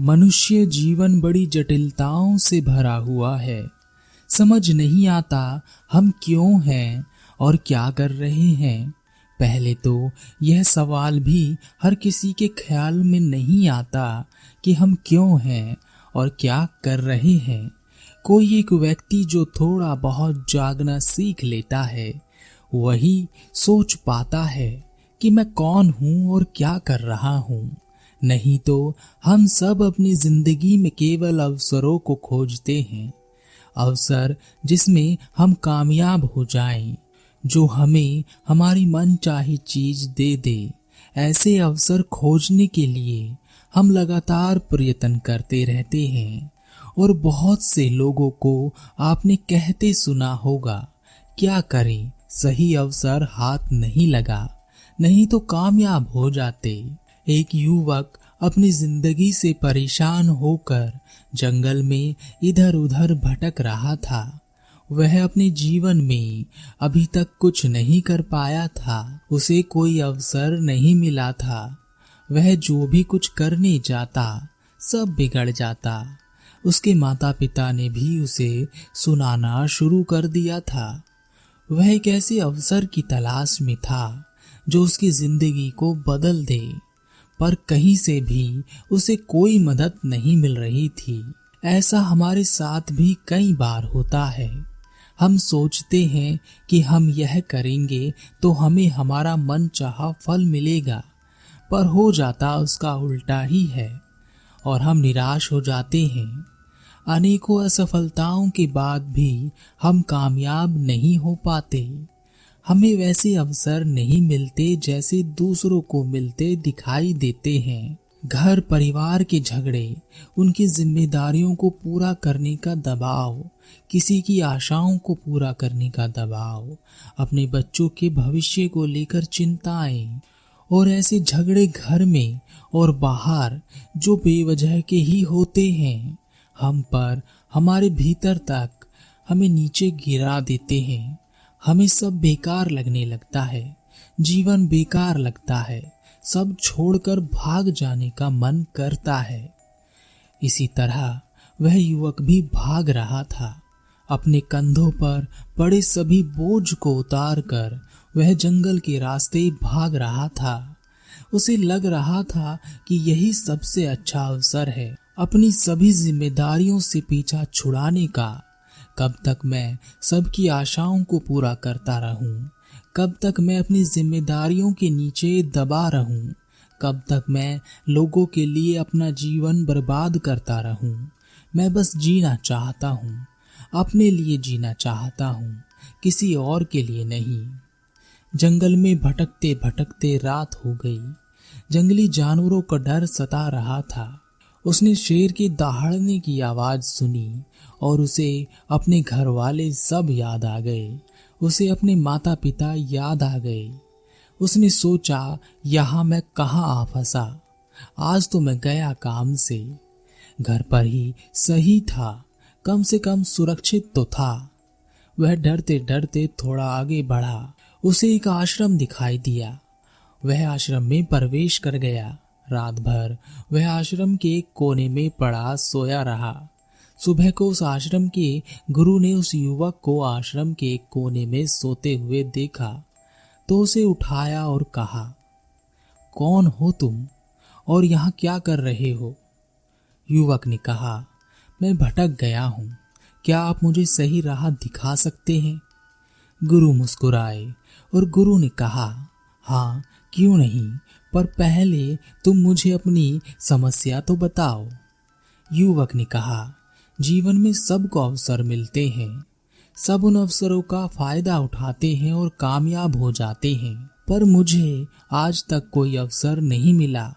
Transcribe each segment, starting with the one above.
मनुष्य जीवन बड़ी जटिलताओं से भरा हुआ है। समझ नहीं आता हम क्यों हैं और क्या कर रहे हैं। पहले तो यह सवाल भी हर किसी के ख्याल में नहीं आता कि हम क्यों हैं और क्या कर रहे हैं। कोई एक व्यक्ति जो थोड़ा बहुत जागना सीख लेता है, वही सोच पाता है कि मैं कौन हूँ और क्या कर रहा हूँ। नहीं तो हम सब अपनी ज़िंदगी में केवल अवसरों को खोजते हैं। अवसर जिसमें हम कामयाब हो जाएँ, जो हमें हमारी मन चाही चीज़ दे दे। ऐसे अवसर खोजने के लिए हम लगातार प्रयत्न करते रहते हैं और बहुत से लोगों को आपने कहते सुना होगा क्या करें? सही अवसर हाथ नहीं लगा नहीं तो कामयाब हो जाते। एक युवक अपनी ज़िंदगी से परेशान होकर जंगल में इधर उधर भटक रहा था। वह अपने जीवन में अभी तक कुछ नहीं कर पाया था। उसे कोई अवसर नहीं मिला था। वह जो भी कुछ करने जाता, सब बिगड़ जाता। उसके माता पिता ने भी उसे सुनाना शुरू कर दिया था। वह एक ऐसे अवसर की तलाश में था, जो उसकी ज़िंदगी को बदल दे। पर कहीं से भी उसे कोई मदद नहीं मिल रही थी। ऐसा हमारे साथ भी कई बार होता है। हम सोचते हैं कि हम यह करेंगे तो हमें हमारा मन चाह फल मिलेगा, पर हो जाता उसका उल्टा ही है, और हम निराश हो जाते हैं। अनेकों असफलताओं के बाद भी हम कामयाब नहीं हो पाते। हमें वैसे अवसर नहीं मिलते जैसे दूसरों को मिलते दिखाई देते हैं। घर परिवार के झगड़े, उनकी जिम्मेदारियों को पूरा करने का दबाव, किसी की आशाओं को पूरा करने का दबाव, अपने बच्चों के भविष्य को लेकर चिंताएँ, और ऐसे झगड़े घर में और बाहर जो बेवजह के ही होते हैं, हम पर, हमारे भीतर तक हमें नीचे गिरा देते हैं। हमें सब बेकार लगने लगता है, जीवन बेकार लगता है, सब छोड़कर भाग जाने का मन करता है। इसी तरह वह युवक भी भाग रहा था। अपने कंधों पर पड़े सभी बोझ को उतार कर वह जंगल के रास्ते भाग रहा था। उसे लग रहा था कि यही सबसे अच्छा अवसर है अपनी सभी जिम्मेदारियों से पीछा छुड़ाने का। कब तक मैं सबकी आशाओं को पूरा करता रहूँ? कब तक मैं अपनी जिम्मेदारियों के नीचे दबा रहूँ? कब तक मैं लोगों के लिए अपना जीवन बर्बाद करता रहूँ? मैं बस जीना चाहता हूँ, अपने लिए जीना चाहता हूँ, किसी और के लिए नहीं। जंगल में भटकते भटकते रात हो गई। जंगली जानवरों का डर सता रहा था। उसने शेर के दहाड़ने की आवाज़ सुनी और उसे अपने घर वाले सब याद आ गए। उसे अपने माता पिता याद आ गए। उसने सोचा, यहाँ मैं कहा आ फंसा? आज तो मैं गया काम से। घर पर ही सही था, कम से कम सुरक्षित तो था। वह डरते डरते थोड़ा आगे बढ़ा। उसे एक आश्रम दिखाई दिया। वह आश्रम में प्रवेश कर गया। रात भर वह आश्रम के कोने में पड़ा सोया रहा। सुबह को उस आश्रम के गुरु ने उस युवक को आश्रम के कोने में सोते हुए देखा तो उसे उठाया और कहा, कौन हो तुम और यहाँ क्या कर रहे हो? युवक ने कहा, मैं भटक गया हूँ। क्या आप मुझे सही राह दिखा सकते हैं? गुरु मुस्कुराए और गुरु ने कहा हाँ क्यों नहीं? पर पहले तुम मुझे अपनी समस्या तो बताओ। युवक ने कहा, जीवन में सबको अवसर मिलते हैं। सब उन अवसरों का फ़ायदा उठाते हैं और कामयाब हो जाते हैं। पर मुझे आज तक कोई अवसर नहीं मिला,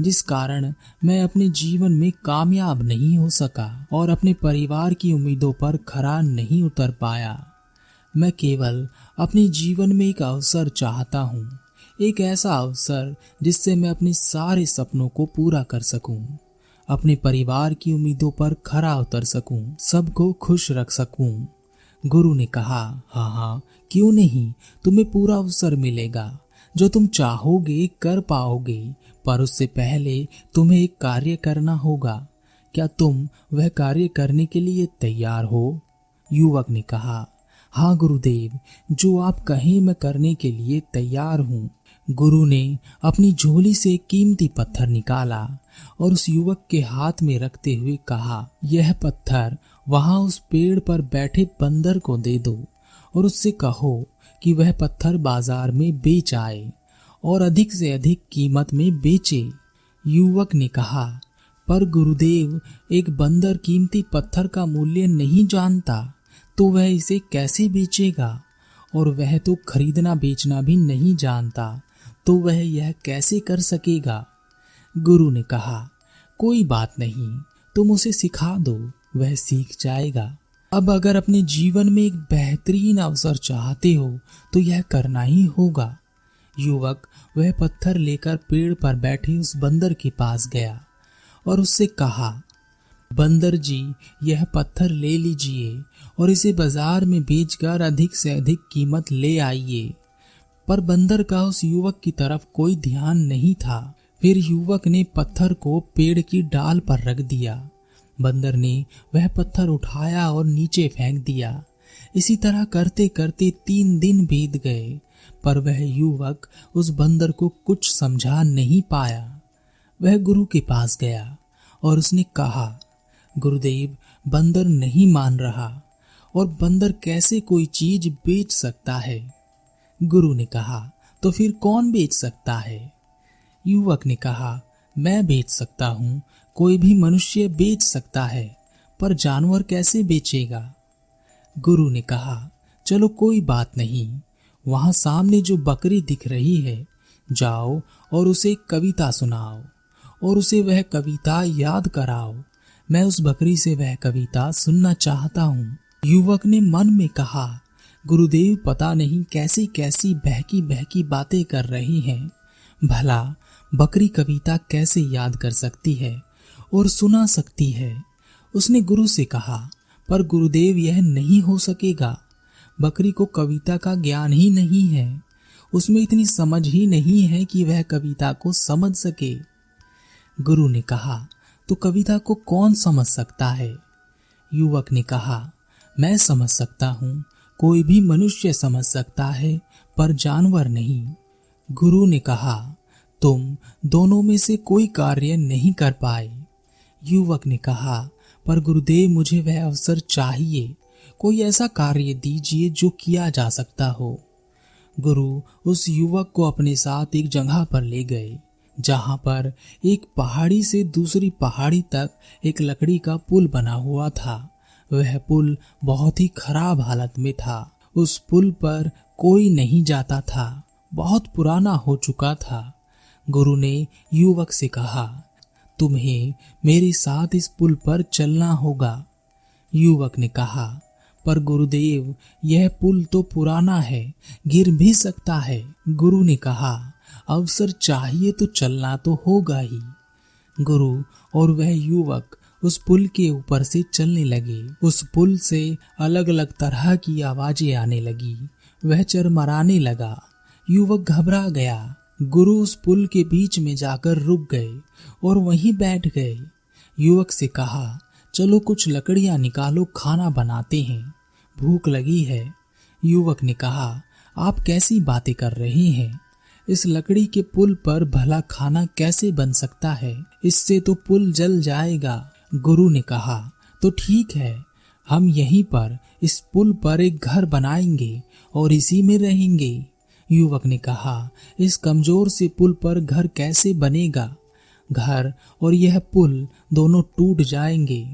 जिस कारण मैं अपने जीवन में कामयाब नहीं हो सका और अपने परिवार की उम्मीदों पर खरा नहीं उतर पाया। मैं केवल अपने जीवन में एक अवसर चाहता हूँ। एक ऐसा अवसर जिससे मैं अपने सारे सपनों को पूरा कर सकूँ अपने परिवार की उम्मीदों पर खरा उतर सकूँ, सबको खुश रख सकूँ। गुरु ने कहा हाँ हाँ क्यों नहीं? तुम्हें पूरा अवसर मिलेगा। जो तुम चाहोगे कर पाओगे पर उससे पहले तुम्हें एक कार्य करना होगा। क्या तुम वह कार्य करने के लिए तैयार हो? युवक ने कहा हाँ गुरुदेव जो आप कहें मैं करने के लिए तैयार हूँ गुरु ने अपनी झोली से कीमती पत्थर निकाला और उस युवक के हाथ में रखते हुए कहा, यह पत्थर वहाँ उस पेड़ पर बैठे बंदर को दे दो और उससे कहो कि वह पत्थर बाज़ार में बेच आए और अधिक से अधिक कीमत में बेचे। युवक ने कहा, पर गुरुदेव, एक बंदर कीमती पत्थर का मूल्य नहीं जानता तो वह इसे कैसे बेचेगा? और वह तो खरीदना बेचना भी नहीं जानता। तो वह यह कैसे कर सकेगा? गुरु ने कहा, कोई बात नहीं, तुम उसे सिखा दो, वह सीख जाएगा। अब अगर अपने जीवन में एक बेहतरीन अवसर चाहते हो तो यह करना ही होगा। युवक वह पत्थर लेकर पेड़ पर बैठे उस बंदर के पास गया और उससे कहा, बंदर जी, यह पत्थर ले लीजिए और इसे बाज़ार में बेचकर अधिक से अधिक कीमत ले आइए। पर बंदर का उस युवक की तरफ़ कोई ध्यान नहीं था। फिर युवक ने पत्थर को पेड़ की डाल पर रख दिया। बंदर ने वह पत्थर उठाया और नीचे फेंक दिया। इसी तरह करते करते तीन दिन बीत गए, पर वह युवक उस बंदर को कुछ समझा नहीं पाया। वह गुरु के पास गया और उसने कहा, गुरुदेव, बंदर नहीं मान रहा, और बंदर कैसे कोई चीज़ बेच सकता है? गुरु ने कहा तो फिर कौन बेच सकता है? युवक ने कहा, मैं बेच सकता हूँ, कोई भी मनुष्य बेच सकता है, पर जानवर कैसे बेचेगा? गुरु ने कहा, चलो कोई बात नहीं, वहाँ सामने जो बकरी दिख रही है, जाओ और उसे कविता सुनाओ, और उसे वह कविता याद कराओ। मैं उस बकरी से वह कविता सुनना चाहता हूँ। युवक ने मन में कहा गुरुदेव पता नहीं कैसी कैसी बहकी बहकी बातें कर रही हैं। भला, बकरी कविता कैसे याद कर सकती है और सुना सकती है? उसने गुरु से कहा, पर गुरुदेव यह नहीं हो सकेगा। बकरी को कविता का ज्ञान ही नहीं है। उसमें इतनी समझ ही नहीं है कि वह कविता को समझ सके। गुरु ने कहा तो कविता को कौन समझ सकता है? युवक ने कहा, मैं समझ सकता हूँ कोई भी मनुष्य समझ सकता है, पर जानवर नहीं। गुरु ने कहा, तुम दोनों में से कोई कार्य नहीं कर पाए। युवक ने कहा, पर गुरुदेव, मुझे वह अवसर चाहिए। कोई ऐसा कार्य दीजिए जो किया जा सकता हो। गुरु उस युवक को अपने साथ एक जगह पर ले गए, जहाँ पर एक पहाड़ी से दूसरी पहाड़ी तक एक लकड़ी का पुल बना हुआ था। वह पुल बहुत ही खराब हालत में था। उस पुल पर कोई नहीं जाता था। बहुत पुराना हो चुका था। गुरु ने युवक से कहा, तुम्हें मेरे साथ इस पुल पर चलना होगा। युवक ने कहा, पर गुरुदेव, यह पुल तो पुराना है, गिर भी सकता है। गुरु ने कहा, अवसर चाहिए तो चलना तो होगा ही। गुरु और वह युवक उस पुल के ऊपर से चलने लगे। उस पुल से अलग अलग तरह की आवाज़ें आने लगी। वह चरमराने लगा। युवक घबरा गया। गुरु उस पुल के बीच में जाकर रुक गए और वहीं बैठ गए। युवक से कहा, चलो कुछ लकड़ियाँ निकालो, खाना बनाते हैं। भूख लगी है। युवक ने कहा, आप कैसी बातें कर रहे हैं? इस लकड़ी के पुल पर भला खाना कैसे बन सकता है? इससे तो पुल जल जाएगा। गुरु ने कहा तो ठीक है, हम यहीं पर इस पुल पर एक घर बनाएँगे और इसी में रहेंगे। युवक ने कहा, इस कमज़ोर से पुल पर घर कैसे बनेगा? घर और यह पुल दोनों टूट जाएँगे।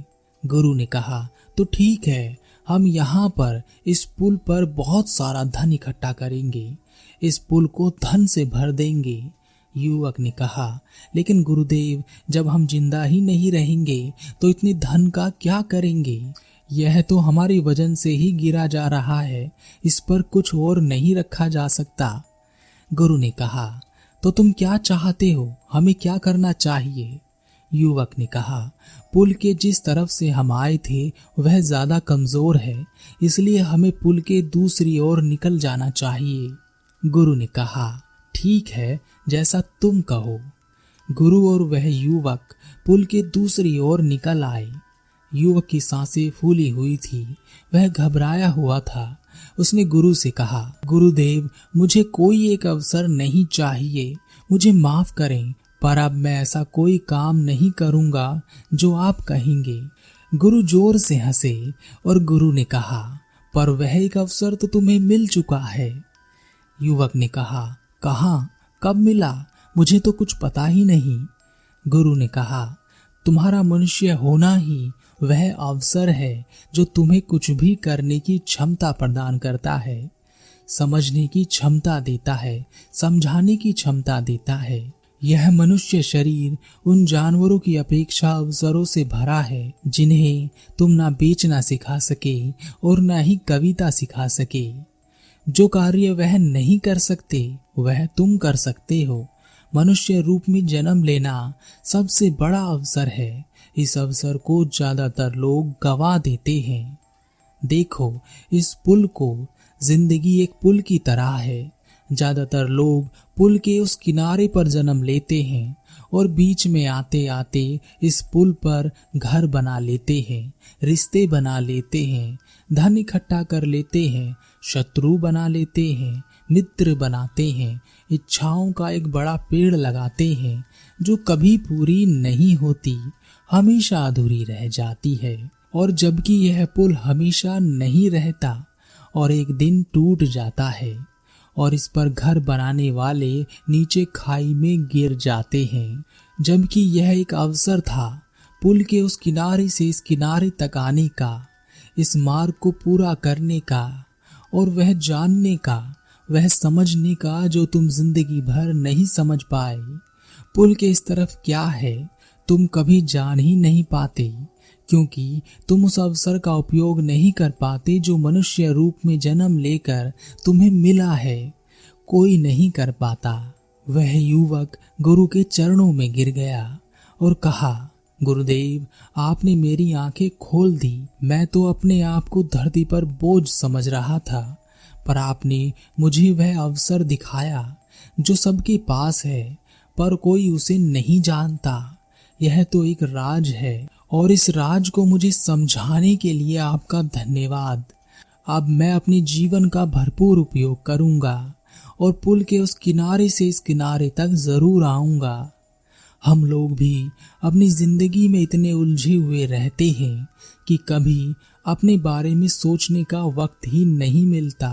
गुरु ने कहा तो ठीक है, हम यहाँ पर इस पुल पर बहुत सारा धन इकट्ठा करेंगे। इस पुल को धन से भर देंगे। युवक ने कहा, लेकिन गुरुदेव, जब हम ज़िंदा ही नहीं रहेंगे तो इतने धन का क्या करेंगे? यह तो हमारी वज़न से ही गिरा जा रहा है, इस पर कुछ और नहीं रखा जा सकता। गुरु ने कहा तो तुम क्या चाहते हो? हमें क्या करना चाहिए? युवक ने कहा, पुल के जिस तरफ़ से हम आए थे, वह ज़्यादा कमज़ोर है, इसलिए हमें पुल के दूसरी ओर निकल जाना चाहिए। गुरु ने कहा ठीक है जैसा तुम कहो। गुरु और वह युवक पुल के दूसरी ओर निकल आए। युवक की साँसें फूली हुई थी। वह घबराया हुआ था। उसने गुरु से कहा, गुरुदेव, मुझे कोई एक अवसर नहीं चाहिए। मुझे माफ़ करें, पर अब मैं ऐसा कोई काम नहीं करूँगा जो आप कहेंगे। गुरु ज़ोर से हंसे और गुरु ने कहा, पर वह एक अवसर तो तुम्हें मिल चुका है। युवक ने कहा कहा, कब मिला? मुझे तो कुछ पता ही नहीं। गुरु ने कहा, तुम्हारा मनुष्य होना ही वह अवसर है जो तुम्हें कुछ भी करने की क्षमता प्रदान करता है, समझने की क्षमता देता है, समझाने की क्षमता देता है। यह मनुष्य शरीर उन जानवरों की अपेक्षा अवसरों से भरा है, जिन्हें तुम ना बेचना सिखा सके और ना ही कविता सिखा सके। जो कार्य वह नहीं कर सकते, वह तुम कर सकते हो। मनुष्य रूप में जन्म लेना सबसे बड़ा अवसर है। इस अवसर को ज़्यादातर लोग गवा देते हैं। देखो, इस पुल को ज़िंदगी एक पुल की तरह है। ज़्यादातर लोग पुल के उस किनारे पर जन्म लेते हैं और बीच में आते आते इस पुल पर घर बना लेते हैं, रिश्ते बना लेते हैं। धन इकट्ठा कर लेते हैं, शत्रु बना लेते हैं, मित्र बनाते हैं, इच्छाओं का एक बड़ा पेड़ लगाते हैं, जो कभी पूरी नहीं होती, हमेशा अधूरी रह जाती है। और जबकि यह पुल हमेशा नहीं रहता, और एक दिन टूट जाता है, और इस पर घर बनाने वाले नीचे खाई में गिर जाते हैं। जबकि यह एक अवसर था, पुल के उस किनारे से इस किनारे तक आने का। इस मार्ग को पूरा करने का और वह जानने का, वह समझने का जो तुम ज़िंदगी भर नहीं समझ पाए। पुल के इस तरफ़ क्या है, तुम कभी जान ही नहीं पाते, क्योंकि तुम उस अवसर का उपयोग नहीं कर पाते जो मनुष्य रूप में जन्म लेकर तुम्हें मिला है। कोई नहीं कर पाता। वह युवक गुरु के चरणों में गिर गया और कहा गुरुदेव, आपने मेरी आँखें खोल दी। मैं तो अपने आप को धरती पर बोझ समझ रहा था, पर आपने मुझे वह अवसर दिखाया जो सबके पास है, पर कोई उसे नहीं जानता। यह तो एक राज है, और इस राज को मुझे समझाने के लिए आपका धन्यवाद। अब मैं अपने जीवन का भरपूर उपयोग करूँगा, और पुल के उस किनारे से इस किनारे तक ज़रूर आऊँगा। हम लोग भी अपनी ज़िंदगी में इतने उलझे हुए रहते हैं कि कभी अपने बारे में सोचने का वक्त ही नहीं मिलता।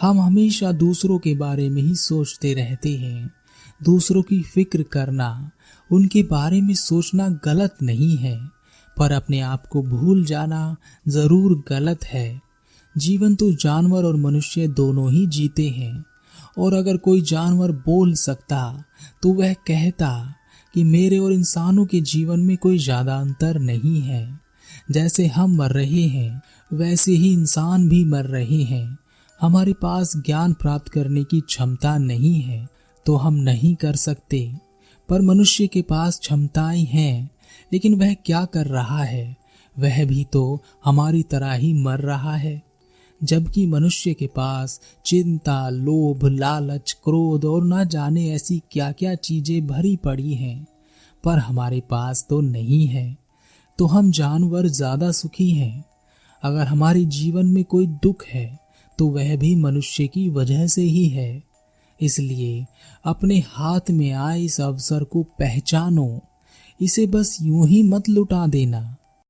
हम हमेशा दूसरों के बारे में ही सोचते रहते हैं। दूसरों की फ़िक्र करना, उनके बारे में सोचना गलत नहीं है, पर अपने आप को भूल जाना ज़रूर गलत है। जीवन तो जानवर और मनुष्य दोनों ही जीते हैं, और अगर कोई जानवर बोल सकता तो वह कहता कि मेरे और इंसानों के जीवन में कोई ज़्यादा अंतर नहीं है। जैसे हम मर रहे हैं, वैसे ही इंसान भी मर रहे हैं। हमारे पास ज्ञान प्राप्त करने की क्षमता नहीं है तो हम नहीं कर सकते। पर मनुष्य के पास क्षमताएँ हैं, लेकिन वह क्या कर रहा है? वह भी तो हमारी तरह ही मर रहा है। जबकि मनुष्य के पास चिंता, लोभ, लालच, क्रोध और न जाने ऐसी क्या क्या चीज़ें भरी पड़ी हैं, पर हमारे पास तो नहीं है। तो हम जानवर ज़्यादा सुखी हैं। अगर हमारे जीवन में कोई दुख है तो वह भी मनुष्य की वजह से ही है। इसलिए अपने हाथ में आए इस अवसर को पहचानो। इसे बस यूँ ही मत लुटा देना।